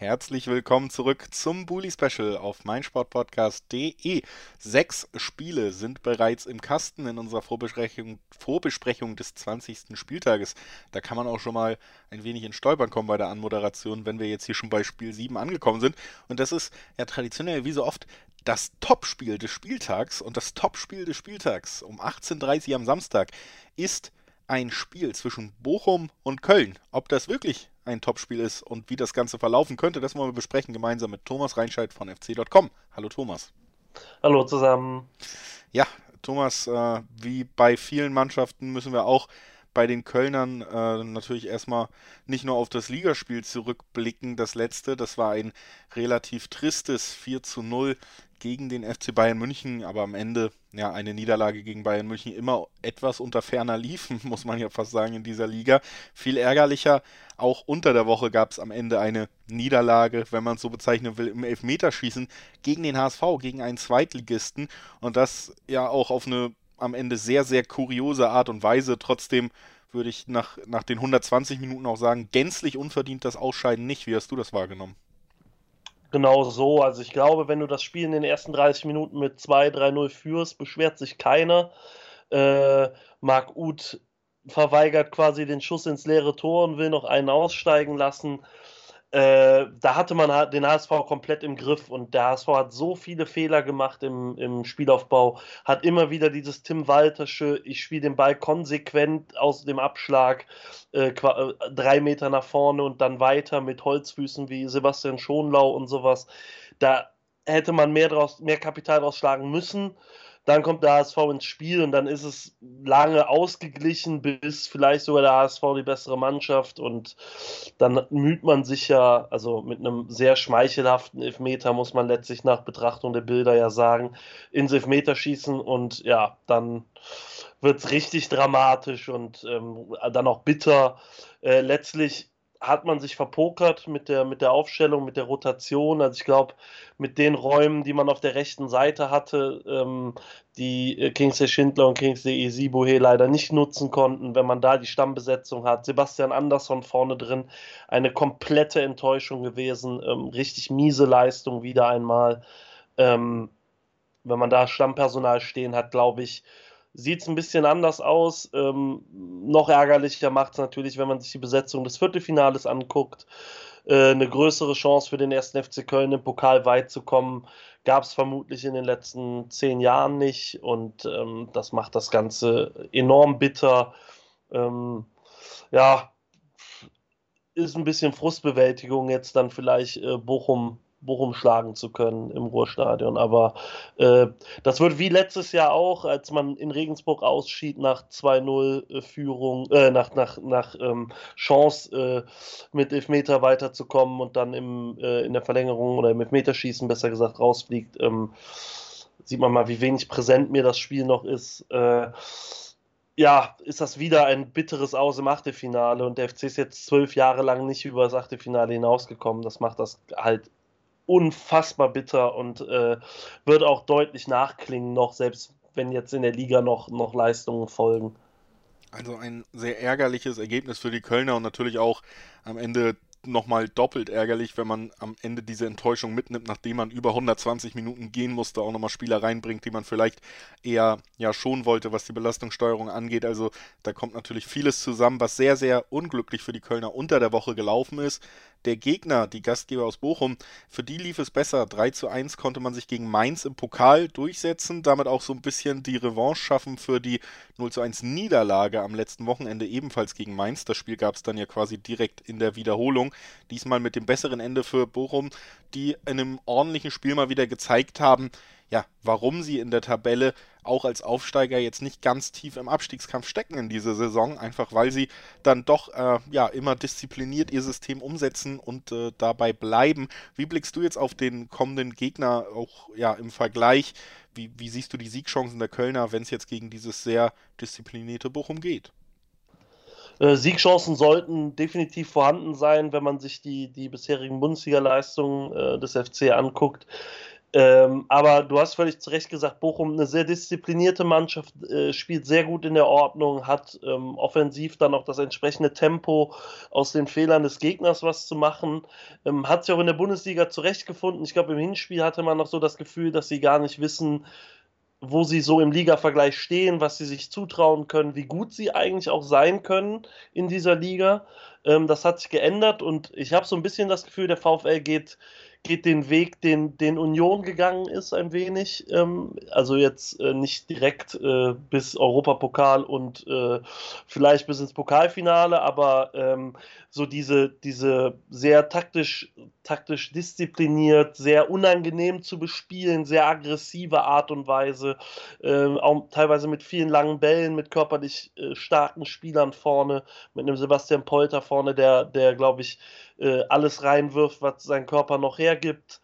Herzlich willkommen zurück zum Bully Special auf meinsportpodcast.de. Sechs Spiele sind bereits im Kasten in unserer Vorbesprechung, Vorbesprechung des 20. Spieltages. Da kann man auch schon mal ein wenig in Stolpern kommen bei der Anmoderation, wenn wir jetzt hier schon bei Spiel 7 angekommen sind. Und das ist ja traditionell wie so oft das Topspiel des Spieltags. Und das Topspiel des Spieltags um 18.30 Uhr am Samstag ist ein Spiel zwischen Bochum und Köln. Ob das wirklich ein Topspiel ist und wie das Ganze verlaufen könnte, das wollen wir besprechen gemeinsam mit Thomas Reinscheid von fc.com. Hallo Thomas. Hallo zusammen. Ja, Thomas, äh, wie bei vielen Mannschaften müssen wir auch bei den Kölnern äh, natürlich erstmal nicht nur auf das Ligaspiel zurückblicken, das letzte, das war ein relativ tristes 4 zu 0 gegen den FC Bayern München, aber am Ende ja eine Niederlage gegen Bayern München immer etwas unter ferner liefen, muss man ja fast sagen, in dieser Liga. Viel ärgerlicher, auch unter der Woche gab es am Ende eine Niederlage, wenn man es so bezeichnen will, im Elfmeterschießen gegen den HSV, gegen einen Zweitligisten und das ja auch auf eine am Ende sehr, sehr kuriose Art und Weise. Trotzdem würde ich nach, nach den 120 Minuten auch sagen, gänzlich unverdient das Ausscheiden nicht. Wie hast du das wahrgenommen? Genau so. Also ich glaube, wenn du das Spiel in den ersten 30 Minuten mit 2-3-0 führst, beschwert sich keiner. Äh, Marc Uth verweigert quasi den Schuss ins leere Tor und will noch einen aussteigen lassen. Äh, da hatte man den HSV komplett im Griff und der HSV hat so viele Fehler gemacht im, im Spielaufbau, hat immer wieder dieses Tim Waltersche, ich spiele den Ball konsequent aus dem Abschlag, äh, äh, drei Meter nach vorne und dann weiter mit Holzfüßen wie Sebastian Schonlau und sowas. Da hätte man mehr, draus, mehr Kapital draus schlagen müssen. Dann kommt der HSV ins Spiel und dann ist es lange ausgeglichen, bis vielleicht sogar der HSV die bessere Mannschaft und dann müht man sich ja, also mit einem sehr schmeichelhaften Elfmeter, muss man letztlich nach Betrachtung der Bilder ja sagen, ins Elfmeter schießen und ja, dann wird es richtig dramatisch und ähm, dann auch bitter. Äh, letztlich hat man sich verpokert mit der, mit der Aufstellung, mit der Rotation. Also ich glaube, mit den Räumen, die man auf der rechten Seite hatte, ähm, die äh, Kingsley Schindler und Kingsley Isibuhe leider nicht nutzen konnten, wenn man da die Stammbesetzung hat. Sebastian Andersson vorne drin, eine komplette Enttäuschung gewesen. Ähm, richtig miese Leistung wieder einmal. Ähm, wenn man da Stammpersonal stehen hat, glaube ich, sieht es ein bisschen anders aus. Ähm, noch ärgerlicher macht es natürlich, wenn man sich die Besetzung des Viertelfinales anguckt. Äh, eine größere Chance für den ersten FC Köln im Pokal weit zu kommen, gab es vermutlich in den letzten zehn Jahren nicht. Und ähm, das macht das Ganze enorm bitter. Ähm, ja, ist ein bisschen Frustbewältigung jetzt dann vielleicht äh, Bochum Bochum schlagen zu können im Ruhrstadion. Aber äh, das wird wie letztes Jahr auch, als man in Regensburg ausschied nach 2-0 äh, äh, nach, nach, nach ähm, Chance äh, mit Elfmeter weiterzukommen und dann im, äh, in der Verlängerung oder im Elfmeterschießen besser gesagt rausfliegt. Ähm, sieht man mal, wie wenig präsent mir das Spiel noch ist äh, ja, ist das wieder ein bitteres Aus im Achtelfinale und der FC ist jetzt zwölf Jahre lang nicht über das Achtelfinale hinausgekommen. Das macht das halt unfassbar bitter und äh, wird auch deutlich nachklingen, noch selbst wenn jetzt in der Liga noch, noch Leistungen folgen. Also ein sehr ärgerliches Ergebnis für die Kölner und natürlich auch am Ende nochmal doppelt ärgerlich, wenn man am Ende diese Enttäuschung mitnimmt, nachdem man über 120 Minuten gehen musste, auch nochmal Spieler reinbringt, die man vielleicht eher ja schon wollte, was die Belastungssteuerung angeht. Also da kommt natürlich vieles zusammen, was sehr, sehr unglücklich für die Kölner unter der Woche gelaufen ist. Der Gegner, die Gastgeber aus Bochum, für die lief es besser. 3 zu 1 konnte man sich gegen Mainz im Pokal durchsetzen, damit auch so ein bisschen die Revanche schaffen für die 0 zu 1 Niederlage am letzten Wochenende ebenfalls gegen Mainz. Das Spiel gab es dann ja quasi direkt in der Wiederholung. Diesmal mit dem besseren Ende für Bochum, die in einem ordentlichen Spiel mal wieder gezeigt haben, ja, warum sie in der Tabelle auch als Aufsteiger jetzt nicht ganz tief im Abstiegskampf stecken in dieser Saison, einfach weil sie dann doch äh, ja immer diszipliniert ihr System umsetzen und äh, dabei bleiben. Wie blickst du jetzt auf den kommenden Gegner auch ja im Vergleich? Wie, wie siehst du die Siegchancen der Kölner, wenn es jetzt gegen dieses sehr disziplinierte Bochum geht? Äh, Siegchancen sollten definitiv vorhanden sein, wenn man sich die, die bisherigen Bundesliga-Leistungen äh, des FC anguckt Ähm, aber du hast völlig zu Recht gesagt, Bochum eine sehr disziplinierte Mannschaft, äh, spielt sehr gut in der Ordnung, hat ähm, offensiv dann auch das entsprechende Tempo, aus den Fehlern des Gegners was zu machen. Ähm, hat sich auch in der Bundesliga zurechtgefunden. Ich glaube, im Hinspiel hatte man noch so das Gefühl, dass sie gar nicht wissen, wo sie so im Liga-Vergleich stehen, was sie sich zutrauen können, wie gut sie eigentlich auch sein können in dieser Liga. Ähm, das hat sich geändert und ich habe so ein bisschen das Gefühl, der VfL geht, geht den Weg, den, den Union gegangen ist, ein wenig. Ähm, also jetzt äh, nicht direkt äh, bis Europapokal und äh, vielleicht bis ins Pokalfinale, aber ähm, so diese, diese sehr taktisch, taktisch diszipliniert, sehr unangenehm zu bespielen, sehr aggressive Art und Weise, äh, auch teilweise mit vielen langen Bällen, mit körperlich äh, starken Spielern vorne, mit einem Sebastian Polter vorne, der, der glaube ich, äh, alles reinwirft, was sein Körper noch hergibt.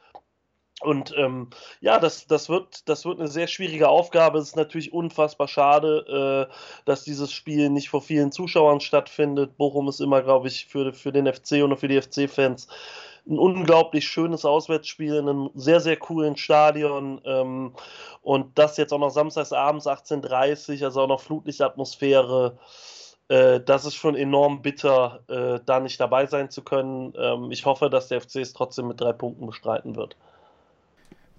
Und ähm, ja, das, das, wird, das wird eine sehr schwierige Aufgabe. Es ist natürlich unfassbar schade, äh, dass dieses Spiel nicht vor vielen Zuschauern stattfindet. Bochum ist immer, glaube ich, für, für den FC und für die FC-Fans ein unglaublich schönes Auswärtsspiel in einem sehr, sehr coolen Stadion. Ähm, und das jetzt auch noch samstags abends 18.30 also auch noch Flutlichtatmosphäre. Äh, das ist schon enorm bitter, äh, da nicht dabei sein zu können. Ähm, ich hoffe, dass der FC es trotzdem mit drei Punkten bestreiten wird.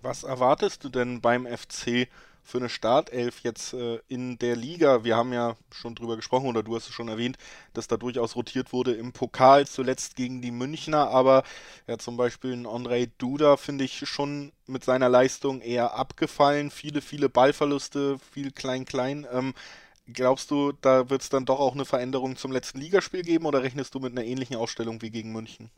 Was erwartest du denn beim FC für eine Startelf jetzt äh, in der Liga? Wir haben ja schon drüber gesprochen oder du hast es schon erwähnt, dass da durchaus rotiert wurde im Pokal, zuletzt gegen die Münchner, aber ja, zum Beispiel ein Andrei Duda finde ich schon mit seiner Leistung eher abgefallen. Viele, viele Ballverluste, viel Klein-Klein. Ähm, Glaubst du, da wird es dann doch auch eine Veränderung zum letzten Ligaspiel geben oder rechnest du mit einer ähnlichen Ausstellung wie gegen München?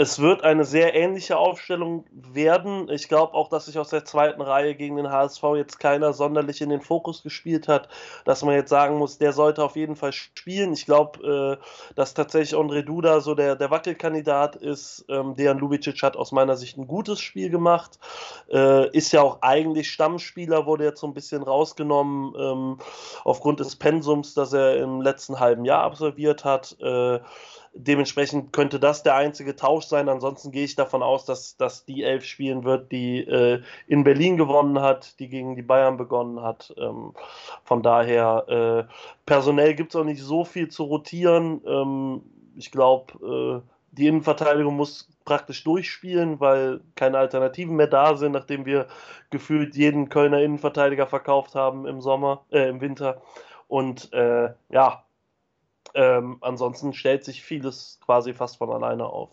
Es wird eine sehr ähnliche Aufstellung werden. Ich glaube auch, dass sich aus der zweiten Reihe gegen den HSV jetzt keiner sonderlich in den Fokus gespielt hat, dass man jetzt sagen muss, der sollte auf jeden Fall spielen. Ich glaube, äh, dass tatsächlich André Duda so der, der Wackelkandidat ist. Ähm, Dejan Lubicic hat aus meiner Sicht ein gutes Spiel gemacht. Äh, ist ja auch eigentlich Stammspieler, wurde jetzt so ein bisschen rausgenommen ähm, aufgrund des Pensums, das er im letzten halben Jahr absolviert hat. Äh, Dementsprechend könnte das der einzige Tausch sein. Ansonsten gehe ich davon aus, dass, dass die Elf spielen wird, die äh, in Berlin gewonnen hat, die gegen die Bayern begonnen hat. Ähm, von daher, äh, personell gibt es auch nicht so viel zu rotieren. Ähm, ich glaube, äh, die Innenverteidigung muss praktisch durchspielen, weil keine Alternativen mehr da sind, nachdem wir gefühlt jeden Kölner Innenverteidiger verkauft haben im Sommer, äh, im Winter. Und äh, ja, ähm, ansonsten stellt sich vieles quasi fast von alleine auf.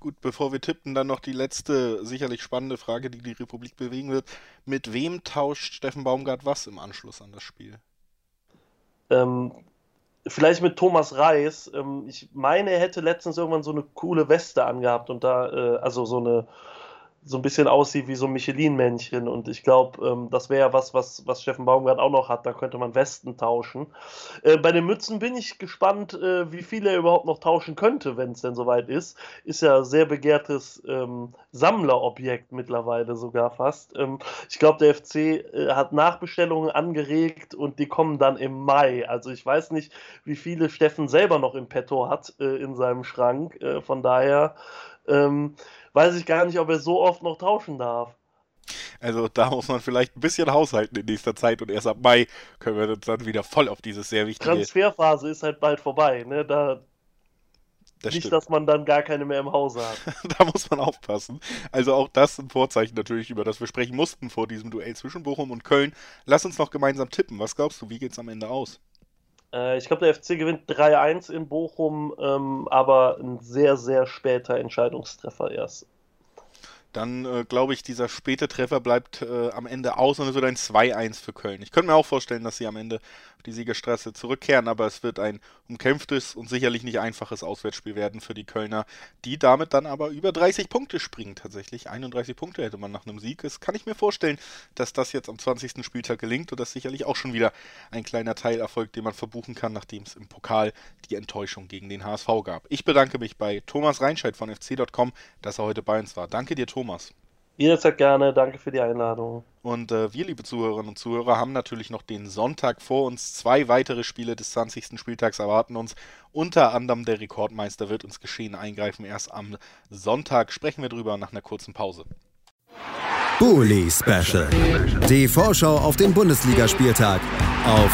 Gut, bevor wir tippen, dann noch die letzte, sicherlich spannende Frage, die die Republik bewegen wird. Mit wem tauscht Steffen Baumgart was im Anschluss an das Spiel? Ähm, vielleicht mit Thomas Reis. Ähm, ich meine, er hätte letztens irgendwann so eine coole Weste angehabt und da, äh, also so eine so ein bisschen aussieht wie so ein Michelin-Männchen. Und ich glaube, ähm, das wäre ja was, was, was Steffen Baumgart auch noch hat. Da könnte man Westen tauschen. Äh, bei den Mützen bin ich gespannt, äh, wie viel er überhaupt noch tauschen könnte, wenn es denn soweit ist. Ist ja sehr begehrtes ähm, Sammlerobjekt mittlerweile sogar fast. Ähm, ich glaube, der FC äh, hat Nachbestellungen angeregt und die kommen dann im Mai. Also ich weiß nicht, wie viele Steffen selber noch im Petto hat äh, in seinem Schrank. Äh, von daher. Ähm, weiß ich gar nicht, ob er so oft noch tauschen darf. Also da muss man vielleicht ein bisschen haushalten in nächster Zeit und erst ab Mai können wir uns dann wieder voll auf dieses sehr wichtige... Transferphase ist halt bald vorbei, ne? Da das nicht, stimmt. dass man dann gar keine mehr im Hause hat. da muss man aufpassen. Also auch das ein Vorzeichen natürlich, über das wir sprechen mussten vor diesem Duell zwischen Bochum und Köln. Lass uns noch gemeinsam tippen. Was glaubst du, wie geht's am Ende aus? Äh, ich glaube, der FC gewinnt 3-1 in Bochum, ähm, aber ein sehr, sehr später Entscheidungstreffer erst dann äh, glaube ich, dieser späte Treffer bleibt äh, am Ende aus und es wird ein 2-1 für Köln. Ich könnte mir auch vorstellen, dass sie am Ende auf die Siegerstraße zurückkehren, aber es wird ein umkämpftes und sicherlich nicht einfaches Auswärtsspiel werden für die Kölner, die damit dann aber über 30 Punkte springen tatsächlich. 31 Punkte hätte man nach einem Sieg. Das kann ich mir vorstellen, dass das jetzt am 20. Spieltag gelingt und das sicherlich auch schon wieder ein kleiner Teilerfolg, den man verbuchen kann, nachdem es im Pokal die Enttäuschung gegen den HSV gab. Ich bedanke mich bei Thomas Reinscheid von fc.com, dass er heute bei uns war. Danke dir, Thomas. Thomas. Jederzeit gerne, danke für die Einladung. Und äh, wir, liebe Zuhörerinnen und Zuhörer, haben natürlich noch den Sonntag vor uns. Zwei weitere Spiele des 20. Spieltags erwarten uns. Unter anderem der Rekordmeister wird ins Geschehen eingreifen. Erst am Sonntag sprechen wir drüber nach einer kurzen Pause. Bully Special. Die Vorschau auf den Bundesligaspieltag auf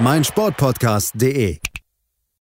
meinsportpodcast.de.